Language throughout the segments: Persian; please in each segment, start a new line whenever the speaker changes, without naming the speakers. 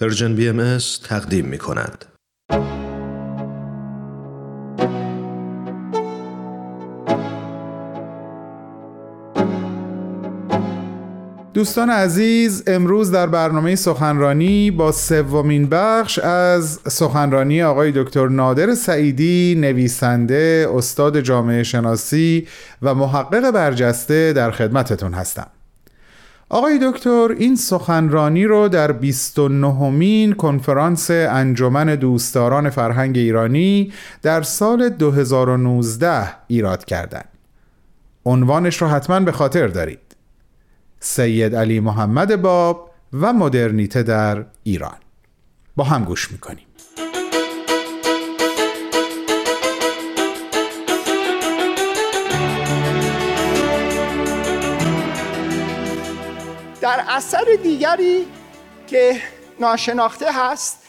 پرژن بی ام تقدیم می کند.
دوستان عزیز امروز در برنامه سخنرانی با سومین بخش از سخنرانی آقای دکتر نادر سعیدی نویسنده استاد جامعه شناسی و محقق برجسته در خدمتتون هستم آقای دکتر این سخنرانی رو در 29 مین کنفرانس انجمن دوستداران فرهنگ ایرانی در سال 2019 ایراد کردند. عنوانش رو حتما به خاطر دارید. سید علی محمد باب و مدرنیته در ایران. با هم گوش می‌کنیم.
در اثر دیگری که ناشناخته هست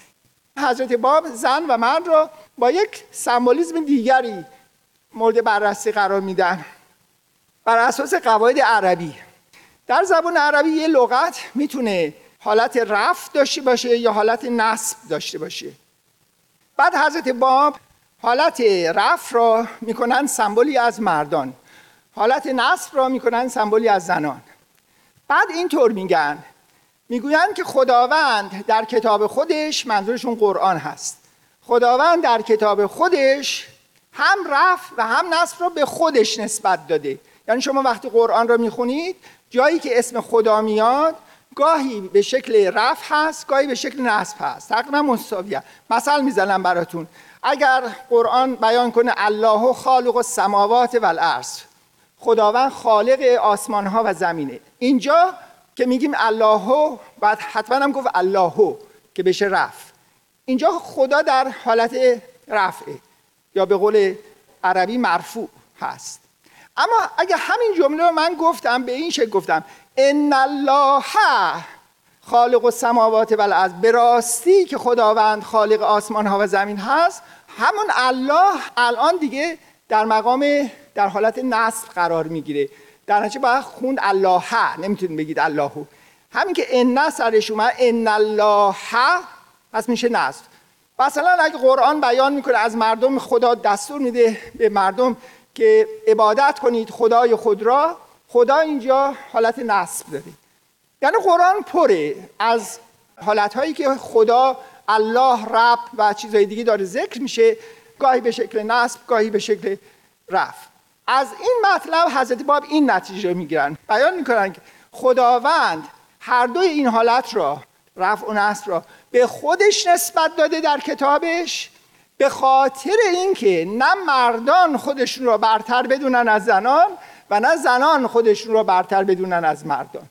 حضرت باب زن و من را با یک سمبولیزم دیگری مورد بررسی قرار میدن. بر اساس قواعد عربی. در زبان عربی یه لغت می‌تونه حالت رفت داشته باشه یا حالت نصب داشته باشه. بعد حضرت باب حالت رفت را می‌کنن سمبولی از مردان. حالت نصب را می‌کنن سمبولی از زنان. بعد اینطور میگن. می‌گویند که خداوند در کتاب خودش منظورشون قرآن هست. خداوند در کتاب خودش هم رفت و هم نصب را به خودش نسبت داده. یعنی شما وقتی قرآن را می‌خونید جایی که اسم خدا میاد گاهی به شکل رفت هست گاهی به شکل نصب هست. تقریبا مساویه. مثل می‌زنم براتون. اگر قرآن بیان کنه الله خالق السماوات و الارض خداوند خالق آسمان ها و زمینه. اینجا که میگیم الله بعد حتما هم گفت الله که بشه رفت اینجا خدا در حالت رفعه یا به قول عربی مرفوع هست. اما اگه همین جمله رو من گفتم به این شکل گفتم ان الله خالق السماوات و الارض به راستی که خداوند خالق آسمان ها و زمین هست همون الله الان دیگه در مقام در حالت نصب قرار می‌گیره. در نتیجه باید خوند الله نمی‌تونید بگید الله. همین که ان سرش اومد ان الله پس میشه نصب مثلا اگه قرآن بیان می‌کنه از مردم خدا دستور میده به مردم که عبادت کنید خدای خود را خدا اینجا حالت نصب داره. یعنی قرآن پره از حالت هایی که خدا الله رب و چیزهای دیگه داره ذکر میشه. گاهی به شکل نصب گاهی به شکل رفت از این مطلب حضرت باب این نتیجه می‌گیرن. بیان می‌کنن که خداوند هر دوی این حالت را رفع و نصب را به خودش نسبت داده در کتابش به خاطر اینکه نه مردان خودشون را برتر بدونن از زنان و نه زنان خودشون را برتر بدونن از مردان.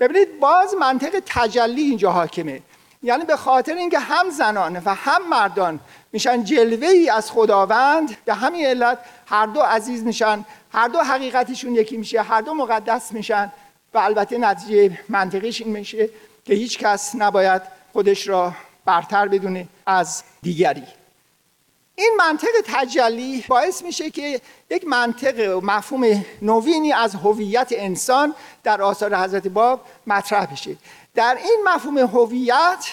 ببینید باز منطق تجلی اینجا حاکمه. یعنی به خاطر اینکه هم زنان و هم مردان میشن جلوه ای از خداوند. به همین علت هر دو عزیز میشن هر دو حقیقتشون یکی میشه هر دو مقدس میشن. و البته نتیجه منطقیش این میشه که هیچ کس نباید خودش را برتر بدونه از دیگری. این منطق تجلی باعث میشه که یک منطق و مفهوم نوینی از هویت انسان در آثار حضرت باب مطرح بشه. در این مفهوم هویت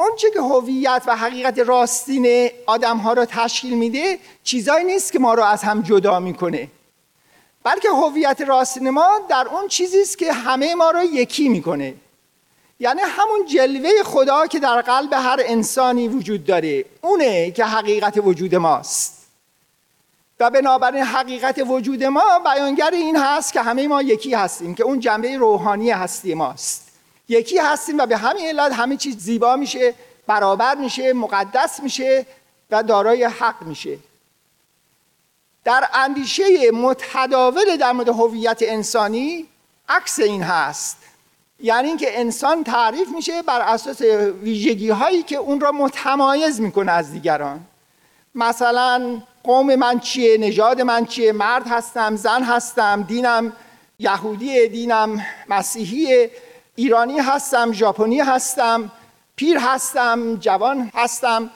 اونچه که هویت و حقیقت راستین آدم ها را تشکیل میده چیزایی نیست که ما را از هم جدا می‌کنه. بلکه هویت راستین ما در اون چیزی است که همه ما را یکی می‌کنه. یعنی همون جلوه خدا که در قلب هر انسانی وجود داره اونه که حقیقت وجود ماست. و بنابراین حقیقت وجود ما بیانگر این هست که همه ما یکی هستیم که اون جنبه روحانی هستی ماست. یکی هستیم و به همین علت همه چیز زیبا میشه برابر میشه مقدس میشه و دارای حق میشه. در اندیشه متداول در مورد هویت انسانی عکس این هست. یعنی اینکه انسان تعریف میشه بر اساس ویژگی هایی که اون را متمایز می‌کنه از دیگران. مثلا قوم من چیه نژاد من چیه مرد هستم زن هستم دینم یهودی دینم مسیحی ایرانی هستم ژاپنی هستم پیر هستم جوان هستم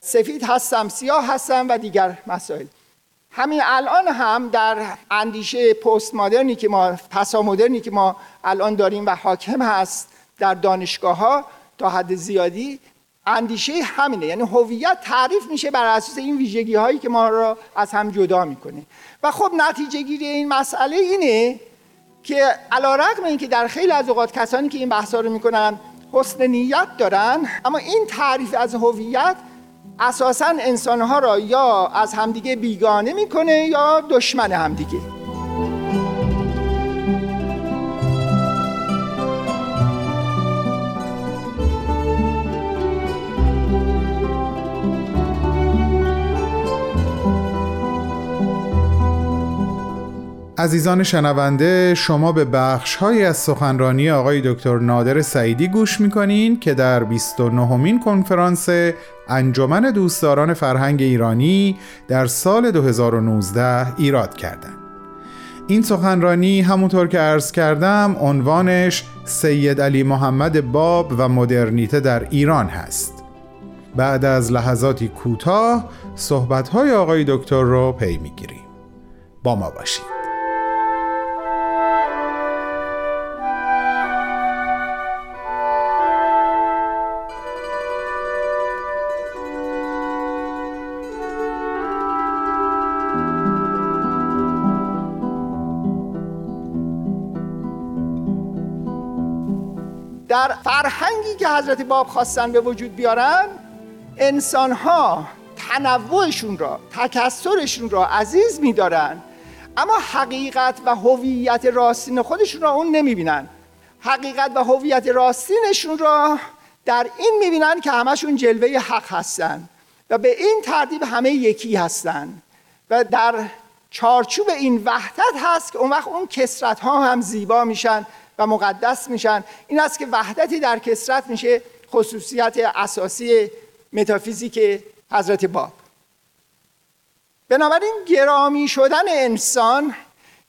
سفید هستم سیاه هستم و دیگر مسائل. همین الان هم در اندیشه پست مدرنی که ما پسا مدرنی که ما الان داریم و حاکم هست در دانشگاه ها تا حد زیادی اندیشه همینه. یعنی هویت تعریف میشه بر اساس این ویژگی هایی که ما را از هم جدا می‌کنه. و خب نتیجه گیری این مسئله اینه که علا رقم این که در خیلی از اوقات کسانی که این بحثا رو می‌کنن حسن نیت دارن اما این تعریف از هویت اساسا انسانها را یا از همدیگه بیگانه می‌کنه یا دشمن همدیگه.
عزیزان شنونده شما به بخش های از سخنرانی آقای دکتر نادر سعیدی گوش می‌کنین که در 29 مین کنفرانس انجمن دوستداران فرهنگ ایرانی در سال 2019 ایراد کردند. این سخنرانی همونطور که عرض کردم عنوانش سید علی محمد باب و مدرنیته در ایران هست. بعد از لحظاتی کوتاه صحبت‌های آقای دکتر رو پی می‌گیریم. با ما باشید.
در فرهنگی که حضرت باب خواستن به وجود بیارن انسان ها تنوعشون را تکسرشون را عزیز میدارن. اما حقیقت و هویت راستین خودشون را اون نمی‌بینن. حقیقت و هویت راستینشون را در این می‌بینن که همشون جلوه حق هستن و به این ترتیب همه یکی هستن. و در چارچوب این وحدت هست که اون وقت اون کسرت ها هم زیبا میشن. و مقدس میشن. این است که وحدتی در کسرت میشه خصوصیت اساسی متافیزیک حضرت باب. بنابراین گرامی شدن انسان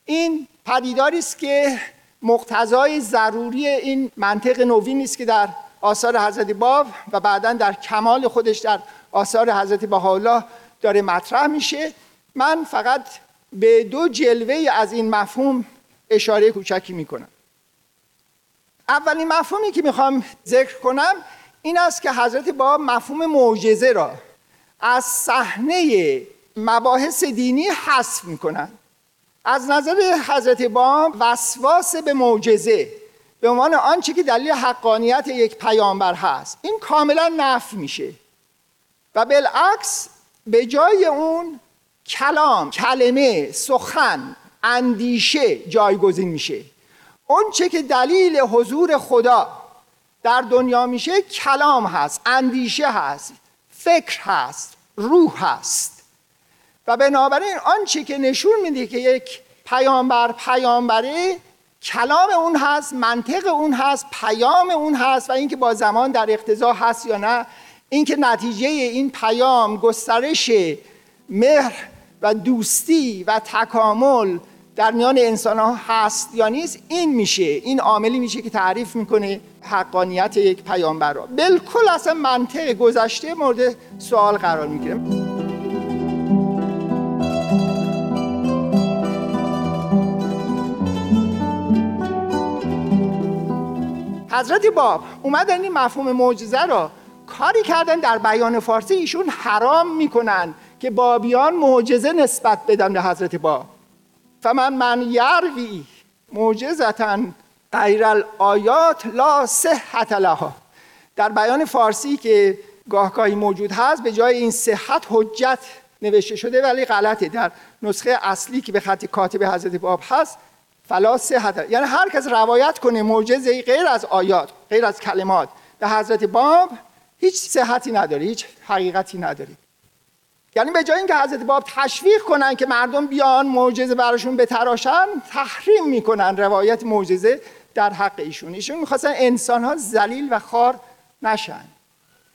این پدیداری است که مقتضای ضروری این منطق نوین است که در آثار حضرت باب و بعدا در کمال خودش در آثار حضرت بهاءالله داره مطرح میشه. من فقط به دو جلوه از این مفهوم اشاره کوچکی می‌کنم. اولین مفهومی که می‌خوام ذکر کنم این است که حضرت باب مفهوم معجزه را از صحنه مباحث دینی حذف می‌کنن از نظر حضرت باب وسواس به معجزه به عنوان آنچه که دلیل حقانیت یک پیامبر هست. این کاملا نفی میشه. و بالعکس به جای اون کلام کلمه سخن اندیشه جایگزین میشه. اون چه که دلیل حضور خدا در دنیا میشه کلام هست اندیشه هست فکر هست روح هست. و بنابراین آنچه که نشون میده که یک پیامبر پیامبره کلام اون هست منطق اون هست پیام اون هست و اینکه با زمان در اقتضا هست یا نه اینکه نتیجه این پیام گسترش مهر و دوستی و تکامل در میان انسان ها هست یا نیست این میشه. این عاملی میشه که تعریف می‌کنه حقانیت یک پیامبر را. بالکل اصلا منطق گذشته مورد سوال قرار می‌گیره. حضرت باب اومدن این مفهوم معجزه را کاری کردن در بیان فارسی ایشون حرام می‌کنن که بابیان معجزه نسبت بدن به حضرت باب. فمن من یروی معجزتا غیر الآیات لا صحت لها. در بیان فارسی که گاهگاهی موجود هست به جای این صحت حجت نوشته شده ولی غلطه. در نسخه اصلی که به خط کاتب حضرت باب هست فلا صحت یعنی هر کس روایت کنه معجزه غیر از آیات غیر از کلمات به حضرت باب هیچ صحتی نداره هیچ حقیقتی نداره یعنی به جای اینکه حضرت باب تشویق کنن که مردم بیان معجزه براشون بتراشن تحریم می‌کنن روایت معجزه در حق ایشون. ایشون می‌خواستن انسان ها زلیل و خار نشن.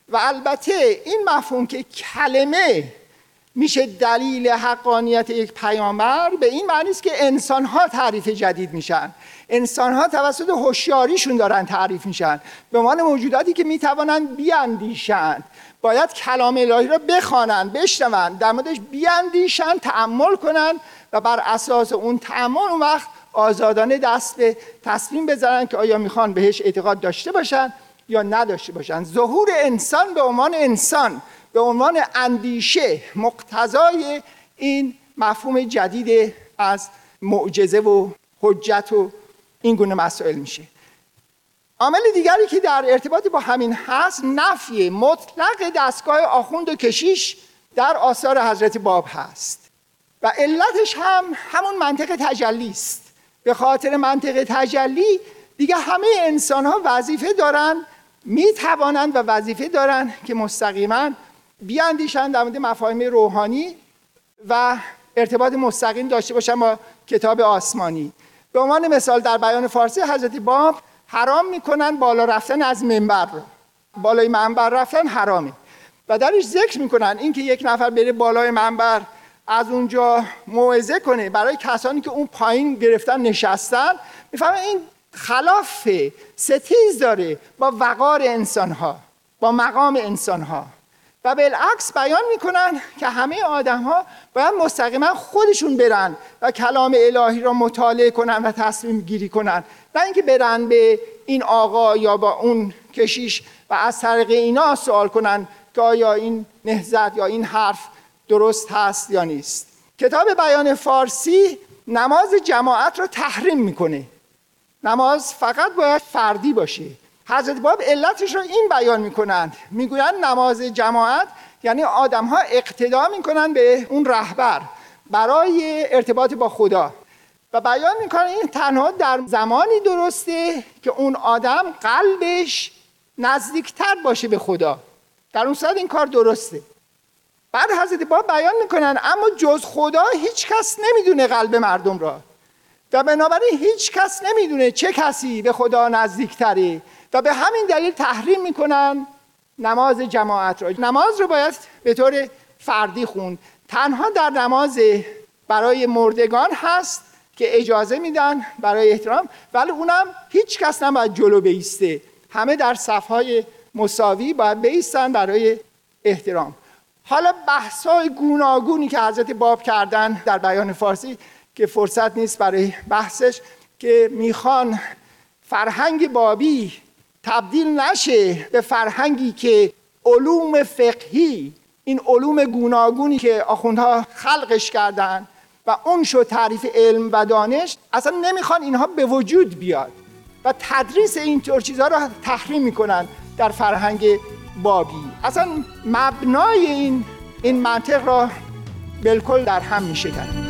و البته این مفهوم که کلمه میشه دلیل حقانیت یک پیامبر؟ به این معنی است که انسان ها تعریف جدید میشن. انسان ها توسط هوشیاریشون دارن تعریف میشن. به عنوان موجوداتی که می‌توانند بیاندیشند. باید کلام الهی را بخوانند بشنوند در موردش بیاندیشن تعمل کنند و بر اساس اون تعمل اون وقت آزادانه دست به تصمیم بذارن که آیا می‌خوان بهش اعتقاد داشته باشن یا نداشته باشند ظهور انسان به عنوان انسان به عنوان اندیشه مقتضای این مفهوم جدید از معجزه و حجت و این گونه مسائل میشه. عامل دیگری که در ارتباط با همین هست نفی مطلق دستگاه آخوند و کشیش در آثار حضرت باب هست. و علتش هم همون منطق تجلی است. به خاطر منطق تجلی دیگه همه انسان ها وظیفه دارن می توانند و وظیفه دارن که مستقیما بیاندیشند در مورد مفاهیم روحانی و ارتباط مستقیم داشته باشن با کتاب آسمانی. به عنوان مثال در بیان فارسی حضرت باب حرام می‌کنن بالا رفتن از منبر. رو بالای منبر رفتن حرامه و درش ذکر می‌کنن اینکه یک نفر بره بالای منبر از اونجا موعظه کنه برای کسانی که اون پایین گرفتن نشستن. می‌فهمه این خلاف ستیز داره با وقار انسان ها با مقام انسان ها و بالعکس بیان می‌کنن که همه آدم ها باید مستقیما خودشون برن و کلام الهی را مطالعه کنن و تصمیم گیری کنن. نه اینکه برن به این آقا یا با اون کشیش و از طریق اینا سوال کنن که آیا این نهزت یا این حرف درست هست یا نیست. کتاب بیان فارسی نماز جماعت را تحریم می‌کنه. نماز فقط باید فردی باشه. حضرت باب علتش رو این بیان می‌کنند. می‌گویند نماز جماعت یعنی آدم ها اقتدا می‌کنن به اون رهبر برای ارتباط با خدا. و بیان می‌کنن این تنها در زمانی درسته که اون آدم قلبش نزدیکتر باشه به خدا. در اون صورت این کار درسته. بعد حضرت باب بیان می‌کنن اما جز خدا هیچ کس نمی‌دونه قلب مردم را. و بنابراین هیچ کس نمی‌دونه چه کسی به خدا نزدیکتره. و به همین دلیل تحریم می‌کنن نماز جماعت را نماز رو باید به طور فردی خوند. تنها در نماز برای مردگان هست که اجازه میدن برای احترام ولی اونم هیچ کس نباید جلو بیسته. همه در صفهای مساوی باید بیستن برای احترام. حالا بحث های گوناگونی که حضرت باب کردن در بیان فارسی که فرصت نیست برای بحثش که می‌خوان فرهنگ بابی تبدیل نشه به فرهنگی که علوم فقهی این علوم گوناگونی که آخوندها خلقش کردن و اون شد تعریف علم و دانش اصلا نمی‌خوان اینها به وجود بیاد و تدریس اینطور چیزها رو تحریم می‌کنن در فرهنگ بابی. اصلا مبنای این این منطق را بالکل در هم میشکن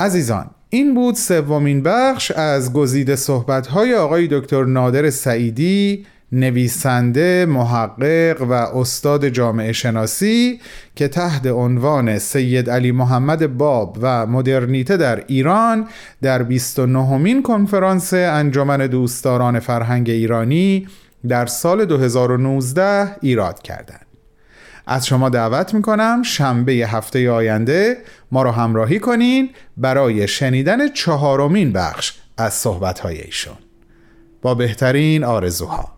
عزیزان این بود سومین بخش از گزیده صحبت‌های آقای دکتر نادر سعیدی نویسنده، محقق و استاد جامعه شناسی که تحت عنوان سید علی محمد باب و مدرنیته در ایران در 29 مین کنفرانس انجمن دوستداران فرهنگ ایرانی در سال 2019 ایراد کردند. از شما دعوت می‌کنم شنبه هفته آینده ما رو همراهی کنین برای شنیدن چهارمین بخش از صحبتهای ایشون. با بهترین آرزوها.